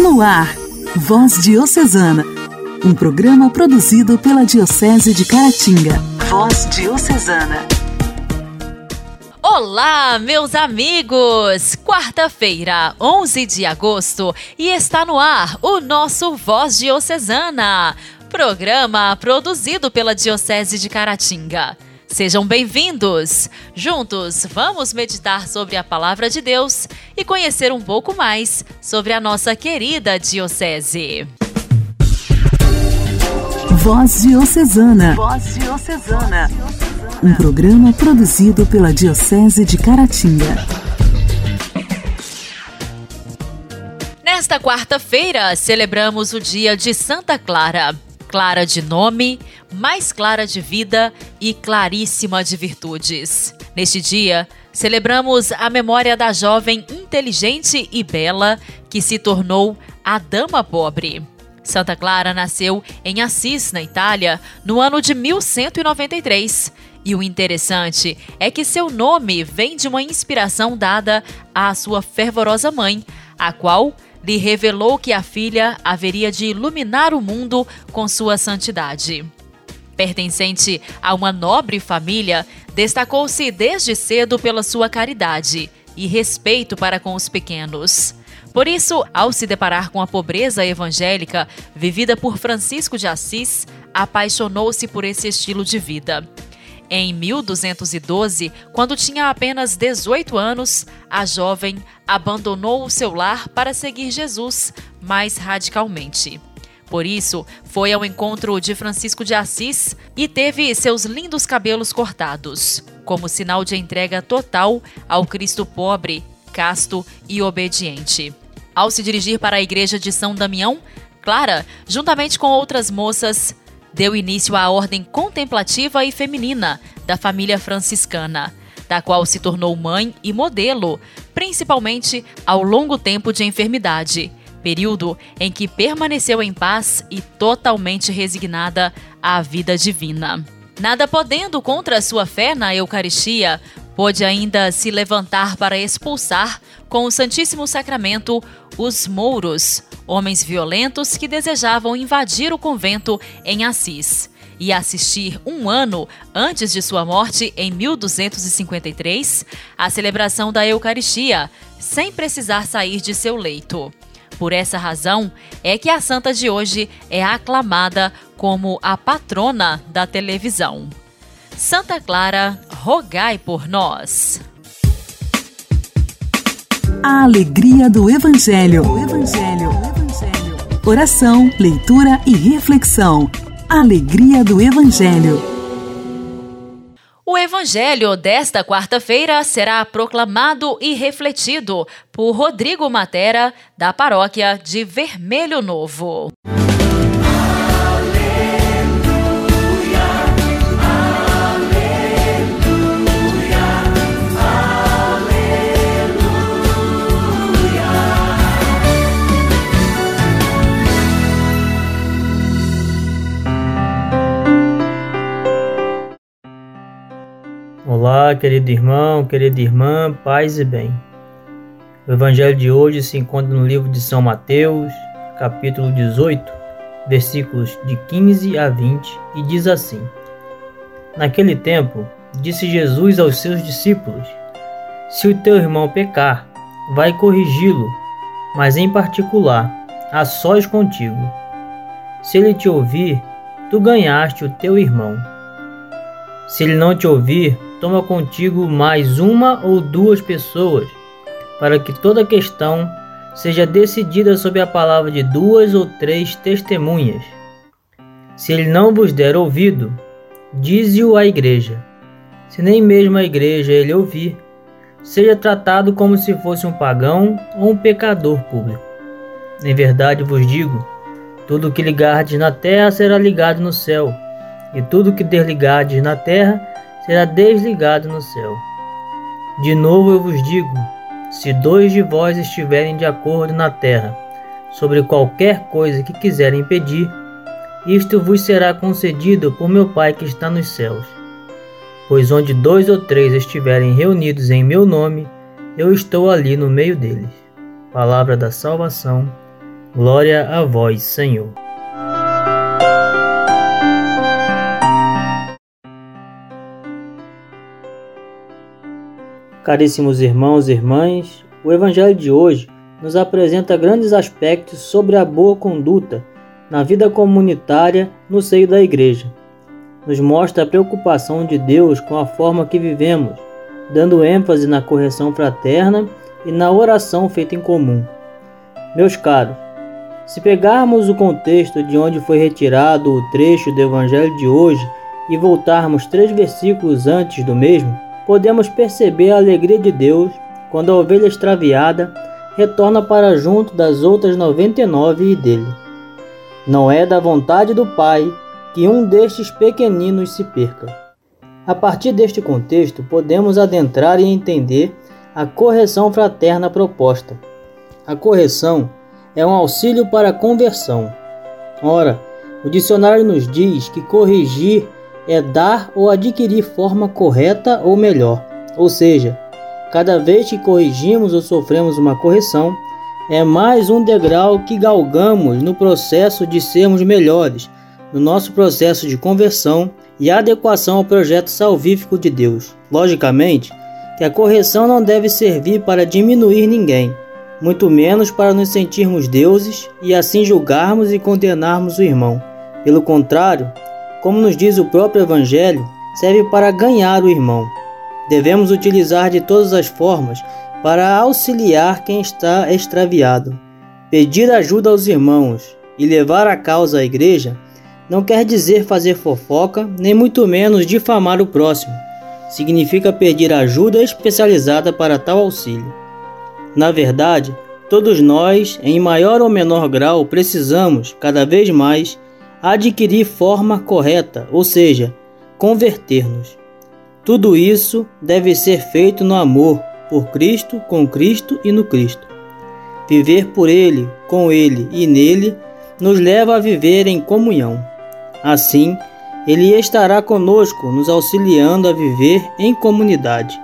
No ar, Voz Diocesana, um programa produzido pela Diocese de Caratinga. Voz Diocesana. Olá, meus amigos! Quarta-feira, 11 de agosto, e está no ar o nosso Voz Diocesana, programa produzido pela Diocese de Caratinga. Sejam bem-vindos! Juntos, vamos meditar sobre a Palavra de Deus e conhecer um pouco mais sobre a nossa querida Diocese. Voz Diocesana. Voz Diocesana. Um programa produzido pela Diocese de Caratinga. Nesta quarta-feira, celebramos o dia de Santa Clara clara de nome, mais clara de vida e claríssima de virtudes. Neste dia, celebramos a memória da jovem inteligente e bela que se tornou a Dama Pobre. Santa Clara nasceu em Assis, na Itália, no ano de 1193. E o interessante é que seu nome vem de uma inspiração dada à sua fervorosa mãe, a qual lhe revelou que a filha haveria de iluminar o mundo com sua santidade. Pertencente a uma nobre família, destacou-se desde cedo pela sua caridade e respeito para com os pequenos. Por isso, ao se deparar com a pobreza evangélica vivida por Francisco de Assis, apaixonou-se por esse estilo de vida. Em 1212, quando tinha apenas 18 anos, a jovem abandonou o seu lar para seguir Jesus mais radicalmente. Por isso, foi ao encontro de Francisco de Assis e teve seus lindos cabelos cortados, como sinal de entrega total ao Cristo pobre, casto e obediente. Ao se dirigir para a igreja de São Damião, Clara, juntamente com outras moças, deu início à ordem contemplativa e feminina da família franciscana, da qual se tornou mãe e modelo, principalmente ao longo tempo de enfermidade, período em que permaneceu em paz e totalmente resignada à vida divina. Nada podendo contra sua fé na Eucaristia, pôde ainda se levantar para expulsar, com o Santíssimo Sacramento, os mouros, homens violentos que desejavam invadir o convento em Assis e assistir um ano antes de sua morte, em 1253, à celebração da Eucaristia, sem precisar sair de seu leito. Por essa razão é que a santa de hoje é aclamada como a patrona da televisão. Santa Clara, rogai por nós. A alegria do Evangelho. O Evangelho. O Evangelho. Oração, leitura e reflexão. Alegria do Evangelho. O Evangelho desta quarta-feira será proclamado e refletido por Rodrigo Matera, da paróquia de Vermelho Novo. Olá, querido irmão, querida irmã, paz e bem. O evangelho de hoje se encontra no livro de São Mateus, capítulo 18, versículos de 15 a 20, e diz assim: Naquele tempo, disse Jesus aos seus discípulos: Se o teu irmão pecar, vai corrigi-lo, mas em particular, a sós contigo. Se ele te ouvir, tu ganhaste o teu irmão. Se ele não te ouvir, toma contigo mais uma ou duas pessoas, para que toda questão seja decidida sob a palavra de duas ou três testemunhas. Se ele não vos der ouvido, dize-o à igreja. Se nem mesmo a igreja ele ouvir, seja tratado como se fosse um pagão ou um pecador público. Em verdade vos digo: tudo o que ligardes na terra será ligado no céu, e tudo o que desligardes na terra será desligado no céu. De novo eu vos digo: se dois de vós estiverem de acordo na terra sobre qualquer coisa que quiserem pedir, isto vos será concedido por meu Pai que está nos céus. Pois onde dois ou três estiverem reunidos em meu nome, eu estou ali no meio deles. Palavra da salvação. Glória a vós, Senhor. Caríssimos irmãos e irmãs, o Evangelho de hoje nos apresenta grandes aspectos sobre a boa conduta na vida comunitária no seio da Igreja. Nos mostra a preocupação de Deus com a forma que vivemos, dando ênfase na correção fraterna e na oração feita em comum. Meus caros, se pegarmos o contexto de onde foi retirado o trecho do Evangelho de hoje e voltarmos três versículos antes do mesmo, podemos perceber a alegria de Deus quando a ovelha extraviada retorna para junto das outras 99 e dele. Não é da vontade do Pai que um destes pequeninos se perca. A partir deste contexto, podemos adentrar e entender a correção fraterna proposta. A correção é um auxílio para a conversão. Ora, o dicionário nos diz que corrigir é dar ou adquirir forma correta ou melhor. Ou seja, cada vez que corrigimos ou sofremos uma correção, é mais um degrau que galgamos no processo de sermos melhores, no nosso processo de conversão e adequação ao projeto salvífico de Deus. Logicamente, que a correção não deve servir para diminuir ninguém, muito menos para nos sentirmos deuses e assim julgarmos e condenarmos o irmão. Pelo contrário, como nos diz o próprio Evangelho, serve para ganhar o irmão. Devemos utilizar de todas as formas para auxiliar quem está extraviado. Pedir ajuda aos irmãos e levar a causa à igreja não quer dizer fazer fofoca, nem muito menos difamar o próximo. Significa pedir ajuda especializada para tal auxílio. Na verdade, todos nós, em maior ou menor grau, precisamos, cada vez mais, adquirir forma correta, ou seja, converter-nos. Tudo isso deve ser feito no amor, por Cristo, com Cristo e no Cristo. Viver por Ele, com Ele e nele nos leva a viver em comunhão. Assim, Ele estará conosco, nos auxiliando a viver em comunidade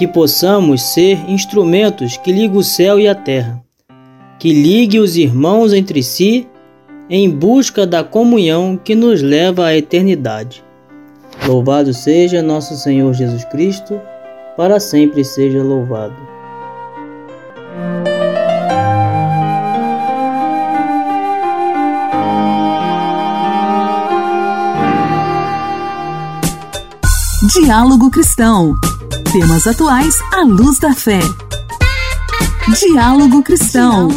que possamos ser instrumentos que ligam o céu e a terra, que ligue os irmãos entre si em busca da comunhão que nos leva à eternidade. Louvado seja nosso Senhor Jesus Cristo, para sempre seja louvado. Diálogo Cristão. Temas atuais à luz da fé. Diálogo Cristão.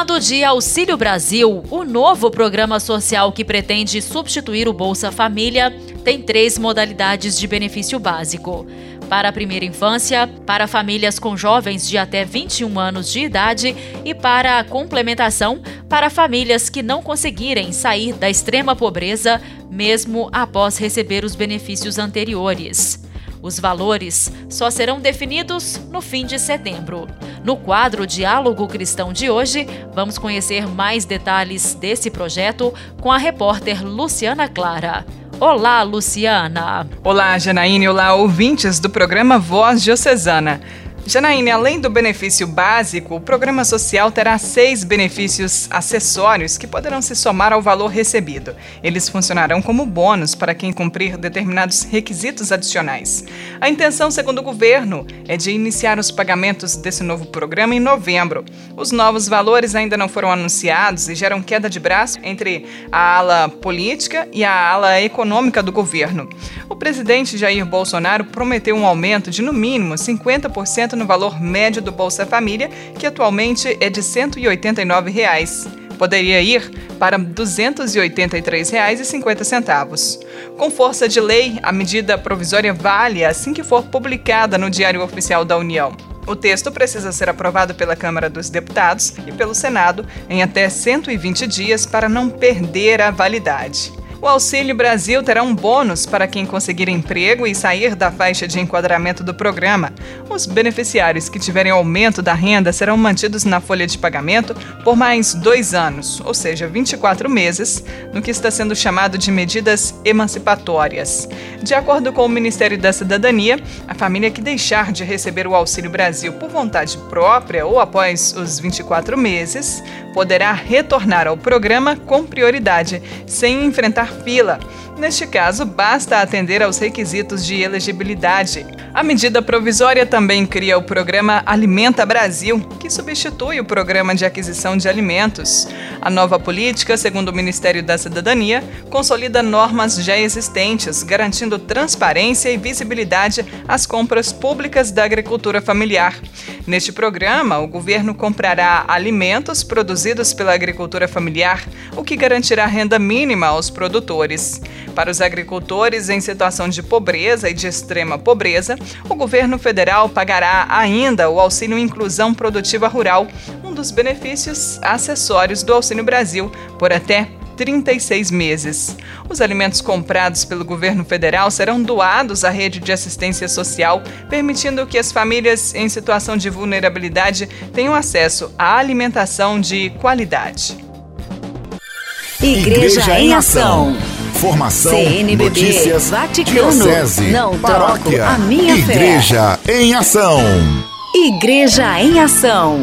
Chamado de Auxílio Brasil, o novo programa social que pretende substituir o Bolsa Família tem três modalidades de benefício básico para a primeira infância, para famílias com jovens de até 21 anos de idade e para a complementação para famílias que não conseguirem sair da extrema pobreza mesmo após receber os benefícios anteriores. Os valores só serão definidos no fim de setembro. No quadro Diálogo Cristão de hoje, vamos conhecer mais detalhes desse projeto com a repórter Luciana Clara. Olá, Luciana. Olá, Janaíne. Olá, ouvintes do programa Voz Diocesana. Janaíne, além do benefício básico, o programa social terá seis benefícios acessórios que poderão se somar ao valor recebido. Eles funcionarão como bônus para quem cumprir determinados requisitos adicionais. A intenção, segundo o governo, é de iniciar os pagamentos desse novo programa em novembro. Os novos valores ainda não foram anunciados e geram queda de braço entre a ala política e a ala econômica do governo. O presidente Jair Bolsonaro prometeu um aumento de no mínimo 50% no valor médio do Bolsa Família, que atualmente é de 189 reais. Poderia ir para R$ 283,50. Com força de lei, a medida provisória vale assim que for publicada no Diário Oficial da União. O texto precisa ser aprovado pela Câmara dos Deputados e pelo Senado em até 120 dias para não perder a validade. O Auxílio Brasil terá um bônus para quem conseguir emprego e sair da faixa de enquadramento do programa. Os beneficiários que tiverem aumento da renda serão mantidos na folha de pagamento por mais dois anos, ou seja, 24 meses, no que está sendo chamado de medidas emancipatórias. De acordo com o Ministério da Cidadania, a família que deixar de receber o Auxílio Brasil por vontade própria ou após os 24 meses poderá retornar ao programa com prioridade, sem enfrentar fila. Neste caso, basta atender aos requisitos de elegibilidade. A medida provisória também cria o programa Alimenta Brasil, que substitui o programa de aquisição de alimentos. A nova política, segundo o Ministério da Cidadania, consolida normas já existentes, garantindo transparência e visibilidade às compras públicas da agricultura familiar. Neste programa, o governo comprará alimentos produzidos pela agricultura familiar, o que garantirá renda mínima aos produtores. Para os agricultores em situação de pobreza e de extrema pobreza, o governo federal pagará ainda o Auxílio Inclusão Produtiva Rural, um dos benefícios acessórios do Auxílio Brasil, por até 36 meses. Os alimentos comprados pelo governo federal serão doados à rede de assistência social, permitindo que as famílias em situação de vulnerabilidade tenham acesso à alimentação de qualidade. Igreja, Igreja em Ação. Formação, CNBB, notícias, Vaticano, diocese, não paróquia, a minha Igreja fé. em Ação. Igreja em Ação.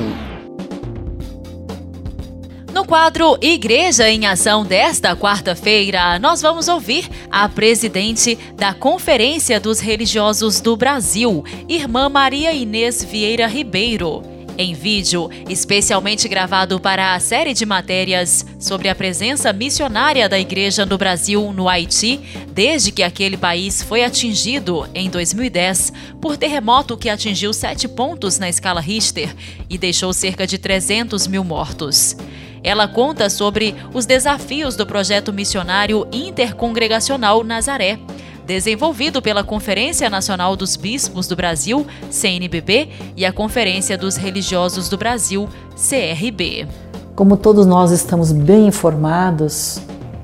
No quadro Igreja em Ação desta quarta-feira, nós vamos ouvir a presidente da Conferência dos Religiosos do Brasil, Irmã Maria Inês Vieira Ribeiro em vídeo, especialmente gravado para a série de matérias sobre a presença missionária da Igreja no Brasil no Haiti, desde que aquele país foi atingido em 2010 por terremoto que atingiu sete pontos na escala Richter e deixou cerca de 300 mil mortos. Ela conta sobre os desafios do projeto missionário intercongregacional Nazaré desenvolvido pela Conferência Nacional dos Bispos do Brasil, CNBB, e a Conferência dos Religiosos do Brasil, CRB. Como todos nós estamos bem informados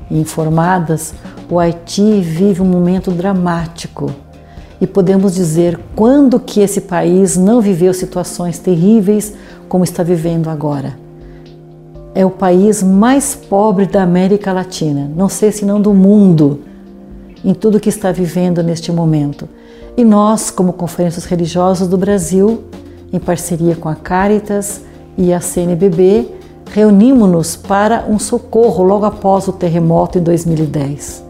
e informadas, o Haiti vive um momento dramático. E podemos dizer quando que esse país não viveu situações terríveis como está vivendo agora. É o país mais pobre da América Latina, não sei se não do mundo em tudo que está vivendo neste momento. E nós, como Conferências Religiosas do Brasil, em parceria com a Caritas e a CNBB, reunimos-nos para um socorro logo após o terremoto em 2010.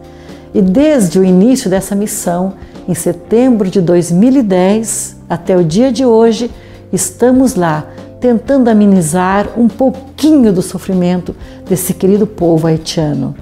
E desde o início dessa missão, em setembro de 2010 até o dia de hoje, estamos lá tentando amenizar um pouquinho do sofrimento desse querido povo haitiano.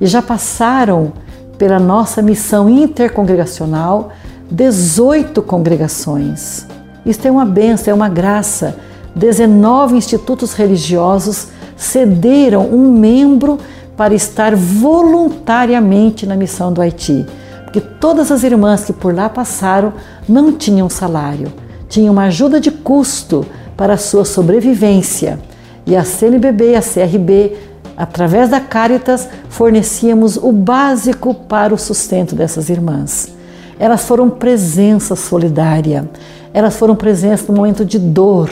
E já passaram pela nossa missão intercongregacional, 18 congregações. Isto é uma benção, é uma graça. 19 institutos religiosos cederam um membro para estar voluntariamente na missão do Haiti, porque todas as irmãs que por lá passaram não tinham salário, tinham uma ajuda de custo para a sua sobrevivência. E a CNBB e a CRB Através da Caritas, fornecíamos o básico para o sustento dessas irmãs. Elas foram presença solidária, elas foram presença no momento de dor,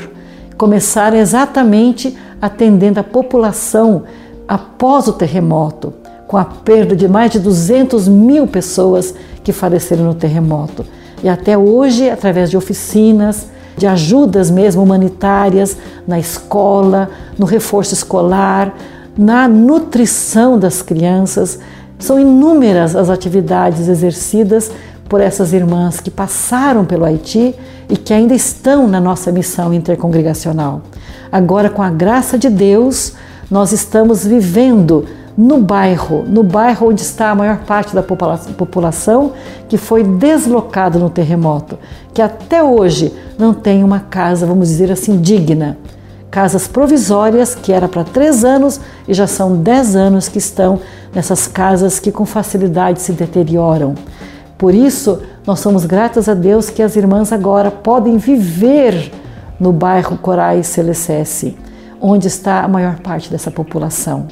começaram exatamente atendendo a população após o terremoto, com a perda de mais de 200 mil pessoas que faleceram no terremoto. E até hoje, através de oficinas, de ajudas mesmo humanitárias na escola, no reforço escolar, na nutrição das crianças. São inúmeras as atividades exercidas por essas irmãs que passaram pelo Haiti e que ainda estão na nossa missão intercongregacional. Agora, com a graça de Deus, nós estamos vivendo no bairro, no bairro onde está a maior parte da população que foi deslocada no terremoto, que até hoje não tem uma casa, vamos dizer assim, digna casas provisórias, que era para três anos e já são dez anos que estão nessas casas que com facilidade se deterioram. Por isso, nós somos gratas a Deus que as irmãs agora podem viver no bairro Corais Celecesse, onde está a maior parte dessa população.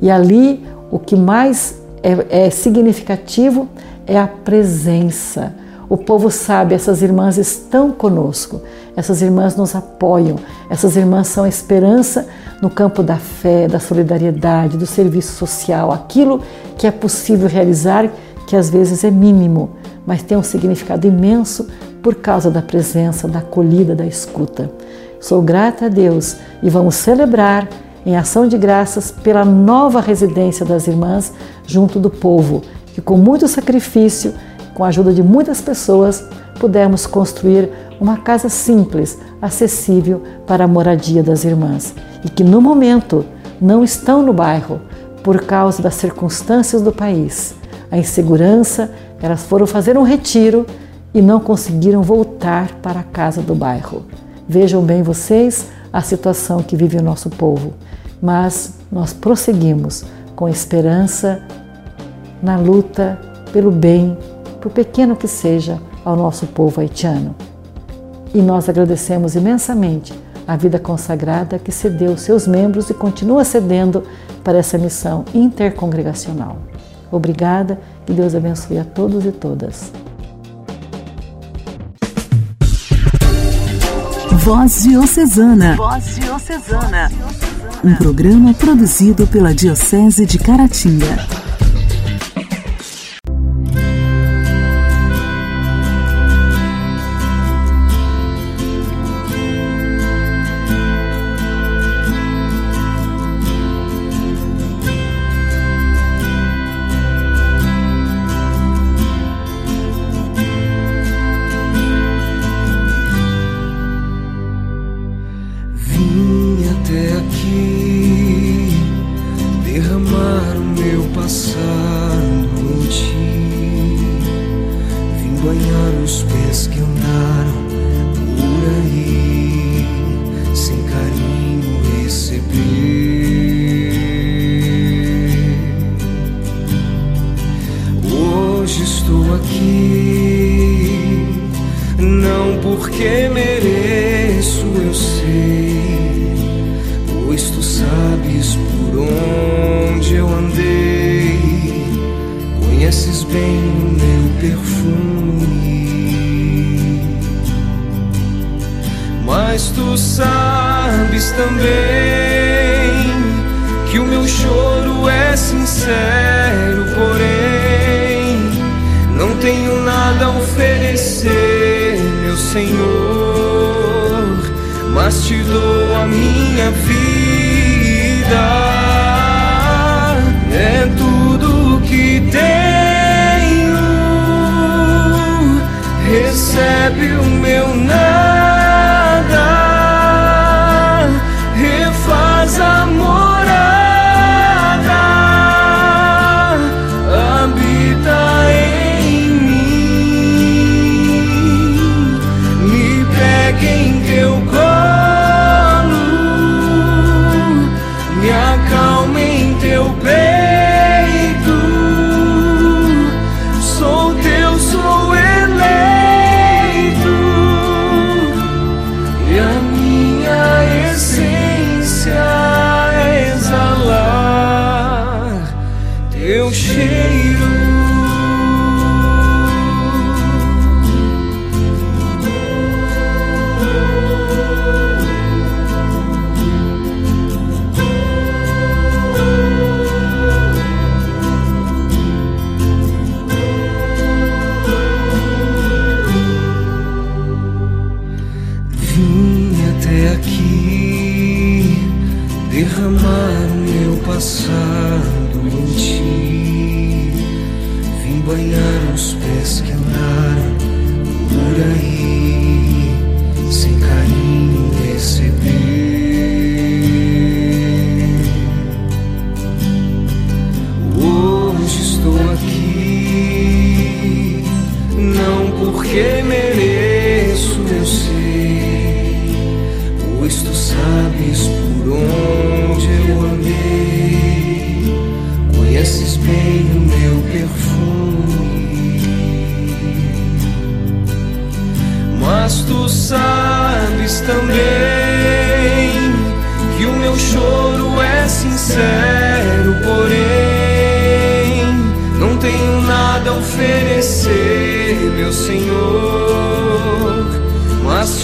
E ali, o que mais é, é significativo é a presença. O povo sabe, essas irmãs estão conosco, essas irmãs nos apoiam, essas irmãs são esperança no campo da fé, da solidariedade, do serviço social, aquilo que é possível realizar, que às vezes é mínimo, mas tem um significado imenso por causa da presença, da acolhida, da escuta. Sou grata a Deus e vamos celebrar em ação de graças pela nova residência das irmãs junto do povo, que com muito sacrifício com a ajuda de muitas pessoas, pudemos construir uma casa simples, acessível para a moradia das irmãs e que no momento não estão no bairro por causa das circunstâncias do país. A insegurança, elas foram fazer um retiro e não conseguiram voltar para a casa do bairro. Vejam bem vocês a situação que vive o nosso povo, mas nós prosseguimos com esperança na luta pelo bem por pequeno que seja, ao nosso povo haitiano. E nós agradecemos imensamente a vida consagrada que cedeu seus membros e continua cedendo para essa missão intercongregacional. Obrigada, que Deus abençoe a todos e todas. Voz Diocesana. Voz Diocesana. Um programa produzido pela Diocese de Caratinga.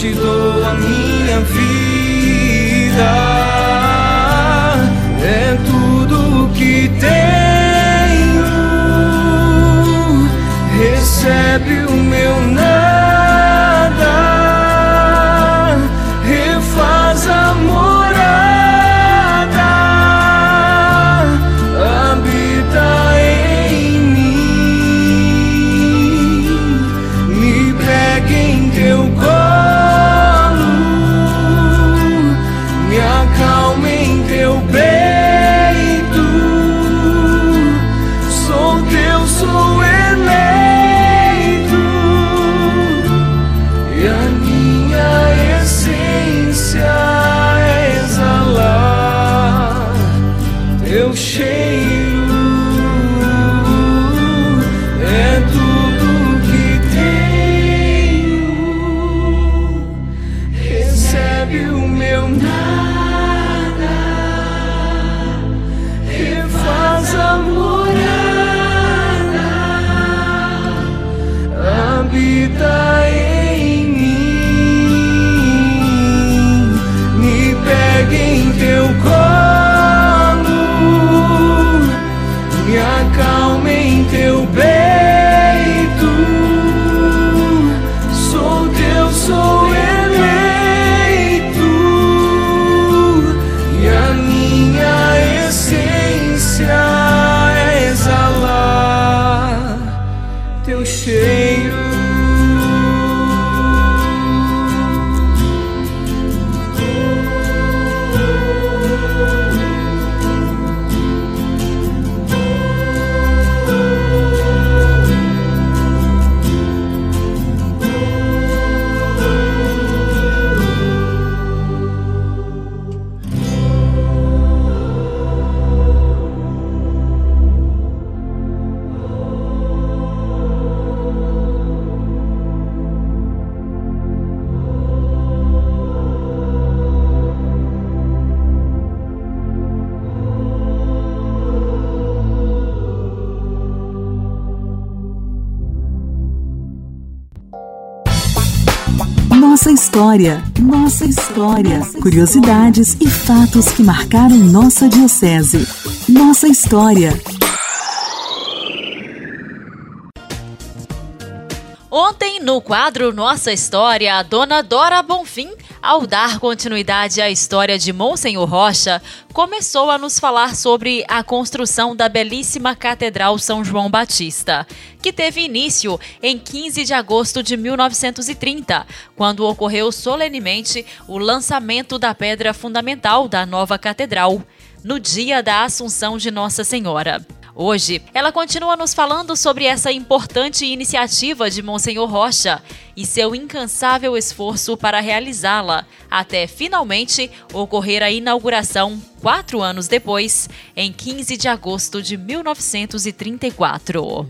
Te dou a minha vida. História, nossa história. Curiosidades e fatos que marcaram nossa diocese. Nossa história. Ontem, no quadro Nossa História, a dona Dora Bonfim, ao dar continuidade à história de Monsenhor Rocha, começou a nos falar sobre a construção da belíssima Catedral São João Batista, que teve início em 15 de agosto de 1930, quando ocorreu solenemente o lançamento da pedra fundamental da nova catedral, no dia da Assunção de Nossa Senhora. Hoje, ela continua nos falando sobre essa importante iniciativa de Monsenhor Rocha e seu incansável esforço para realizá-la, até finalmente ocorrer a inauguração, quatro anos depois, em 15 de agosto de 1934.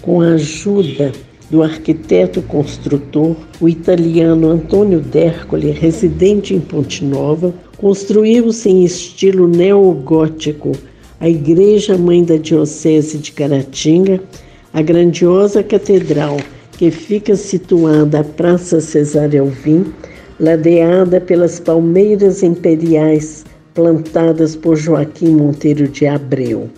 Com a ajuda do arquiteto construtor, o italiano Antônio Dercoli, residente em Ponte Nova, construiu-se em estilo neogótico a Igreja Mãe da Diocese de Caratinga, a grandiosa catedral que fica situada à Praça Cesare Alvim, ladeada pelas palmeiras imperiais plantadas por Joaquim Monteiro de Abreu.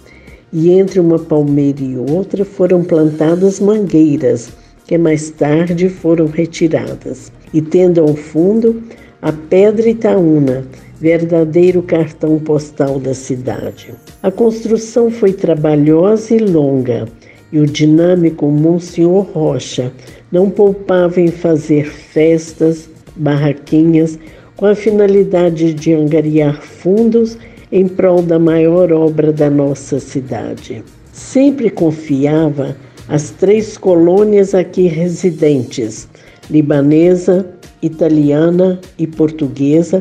E entre uma palmeira e outra foram plantadas mangueiras, que mais tarde foram retiradas. E tendo ao fundo a Pedra Itaúna, verdadeiro cartão postal da cidade. A construção foi trabalhosa e longa, e o dinâmico Monsenhor Rocha não poupava em fazer festas, barraquinhas, com a finalidade de angariar fundos em prol da maior obra da nossa cidade. Sempre confiava às três colônias aqui residentes, libanesa, italiana e portuguesa,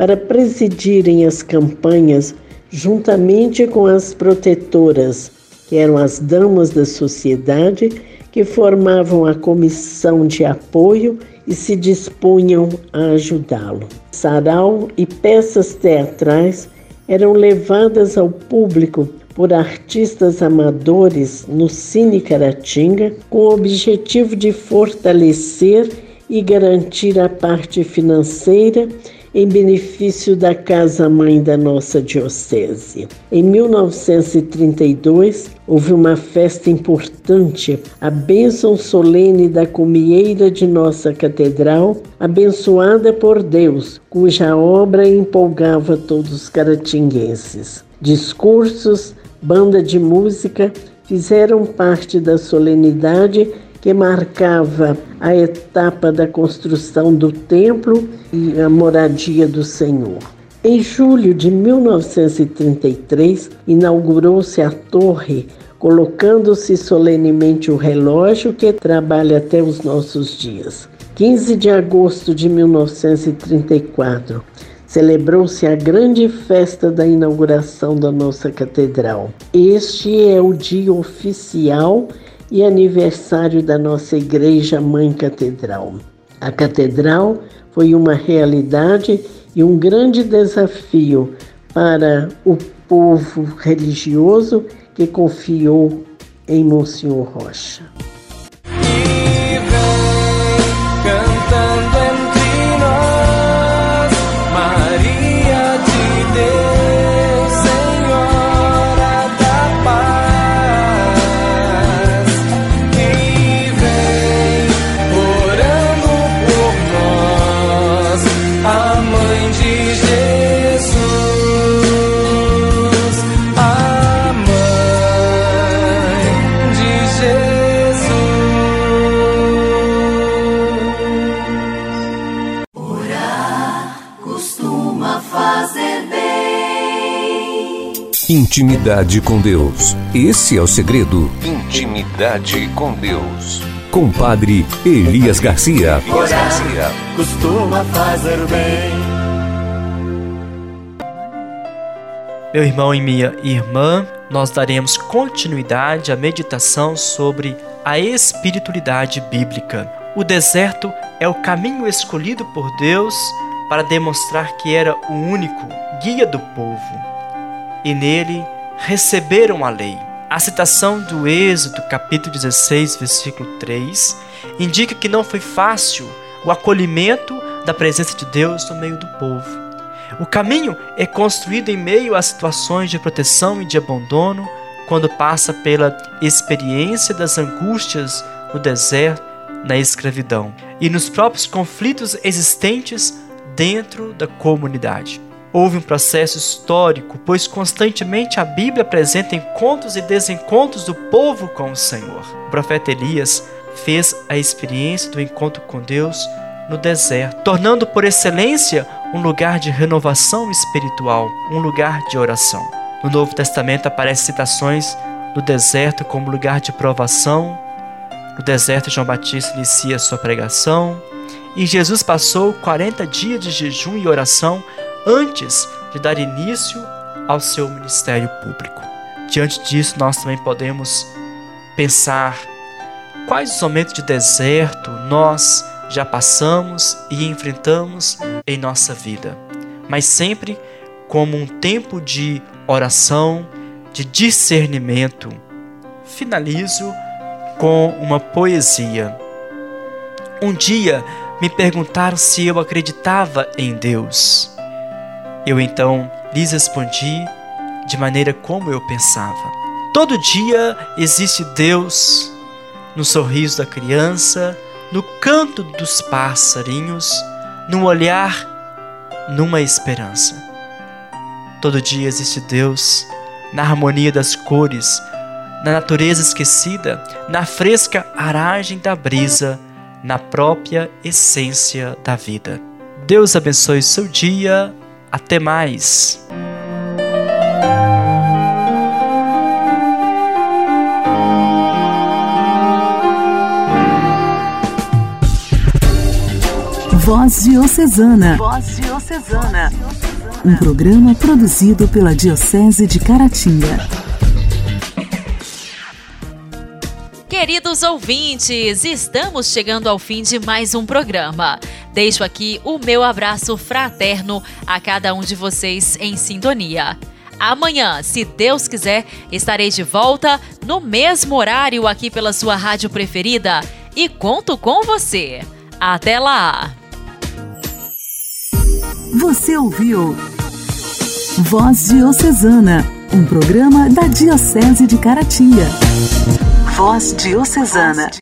para presidirem as campanhas juntamente com as protetoras, que eram as damas da sociedade, que formavam a comissão de apoio e se dispunham a ajudá-lo. Sarau e peças teatrais eram levadas ao público por artistas amadores no Cine Caratinga, com o objetivo de fortalecer e garantir a parte financeira em benefício da Casa Mãe da nossa Diocese. Em 1932, houve uma festa importante, a bênção solene da comieira de nossa catedral, abençoada por Deus, cuja obra empolgava todos os caratinguenses. Discursos, banda de música fizeram parte da solenidade que marcava a etapa da construção do templo e a moradia do Senhor. Em julho de 1933, inaugurou-se a torre, colocando-se solenemente o relógio que trabalha até os nossos dias. 15 de agosto de 1934, celebrou-se a grande festa da inauguração da nossa catedral. Este é o dia oficial e aniversário da nossa Igreja Mãe Catedral. A catedral foi uma realidade e um grande desafio para o povo religioso que confiou em Monsenhor Rocha. Intimidade com Deus. Esse é o segredo. Intimidade com Deus. Com Padre Elias Garcia. Elias Garcia. Costuma fazer bem. Meu irmão e minha irmã, nós daremos continuidade à meditação sobre a espiritualidade bíblica. O deserto é o caminho escolhido por Deus para demonstrar que era o único guia do povo e nele receberam a lei. A citação do Êxodo, capítulo 16, versículo 3, indica que não foi fácil o acolhimento da presença de Deus no meio do povo. O caminho é construído em meio a situações de proteção e de abandono, quando passa pela experiência das angústias no deserto, na escravidão e nos próprios conflitos existentes dentro da comunidade. Houve um processo histórico, pois constantemente a Bíblia apresenta encontros e desencontros do povo com o Senhor. O profeta Elias fez a experiência do encontro com Deus no deserto, tornando por excelência um lugar de renovação espiritual, um lugar de oração. No Novo Testamento aparecem citações do deserto como lugar de provação. No deserto, João Batista inicia sua pregação. E Jesus passou 40 dias de jejum e oração antes de dar início ao seu ministério público. Diante disso, nós também podemos pensar quais os momentos de deserto nós já passamos e enfrentamos em nossa vida, mas sempre como um tempo de oração, de discernimento. Finalizo com uma poesia. Um dia me perguntaram se eu acreditava em Deus. Eu então lhes respondi de maneira como eu pensava. Todo dia existe Deus no sorriso da criança, no canto dos passarinhos, no olhar, numa esperança. Todo dia existe Deus na harmonia das cores, na natureza esquecida, na fresca aragem da brisa, na própria essência da vida. Deus abençoe seu dia até mais! Voz Diocesana. Voz Diocesana. Um programa produzido pela Diocese de Caratinga. Queridos ouvintes, estamos chegando ao fim de mais um programa. Deixo aqui o meu abraço fraterno a cada um de vocês em sintonia. Amanhã, se Deus quiser, estarei de volta no mesmo horário aqui pela sua rádio preferida e conto com você. Até lá! Você ouviu Voz Diocesana, um programa da Diocese de Caratinga. Voz Diocesana.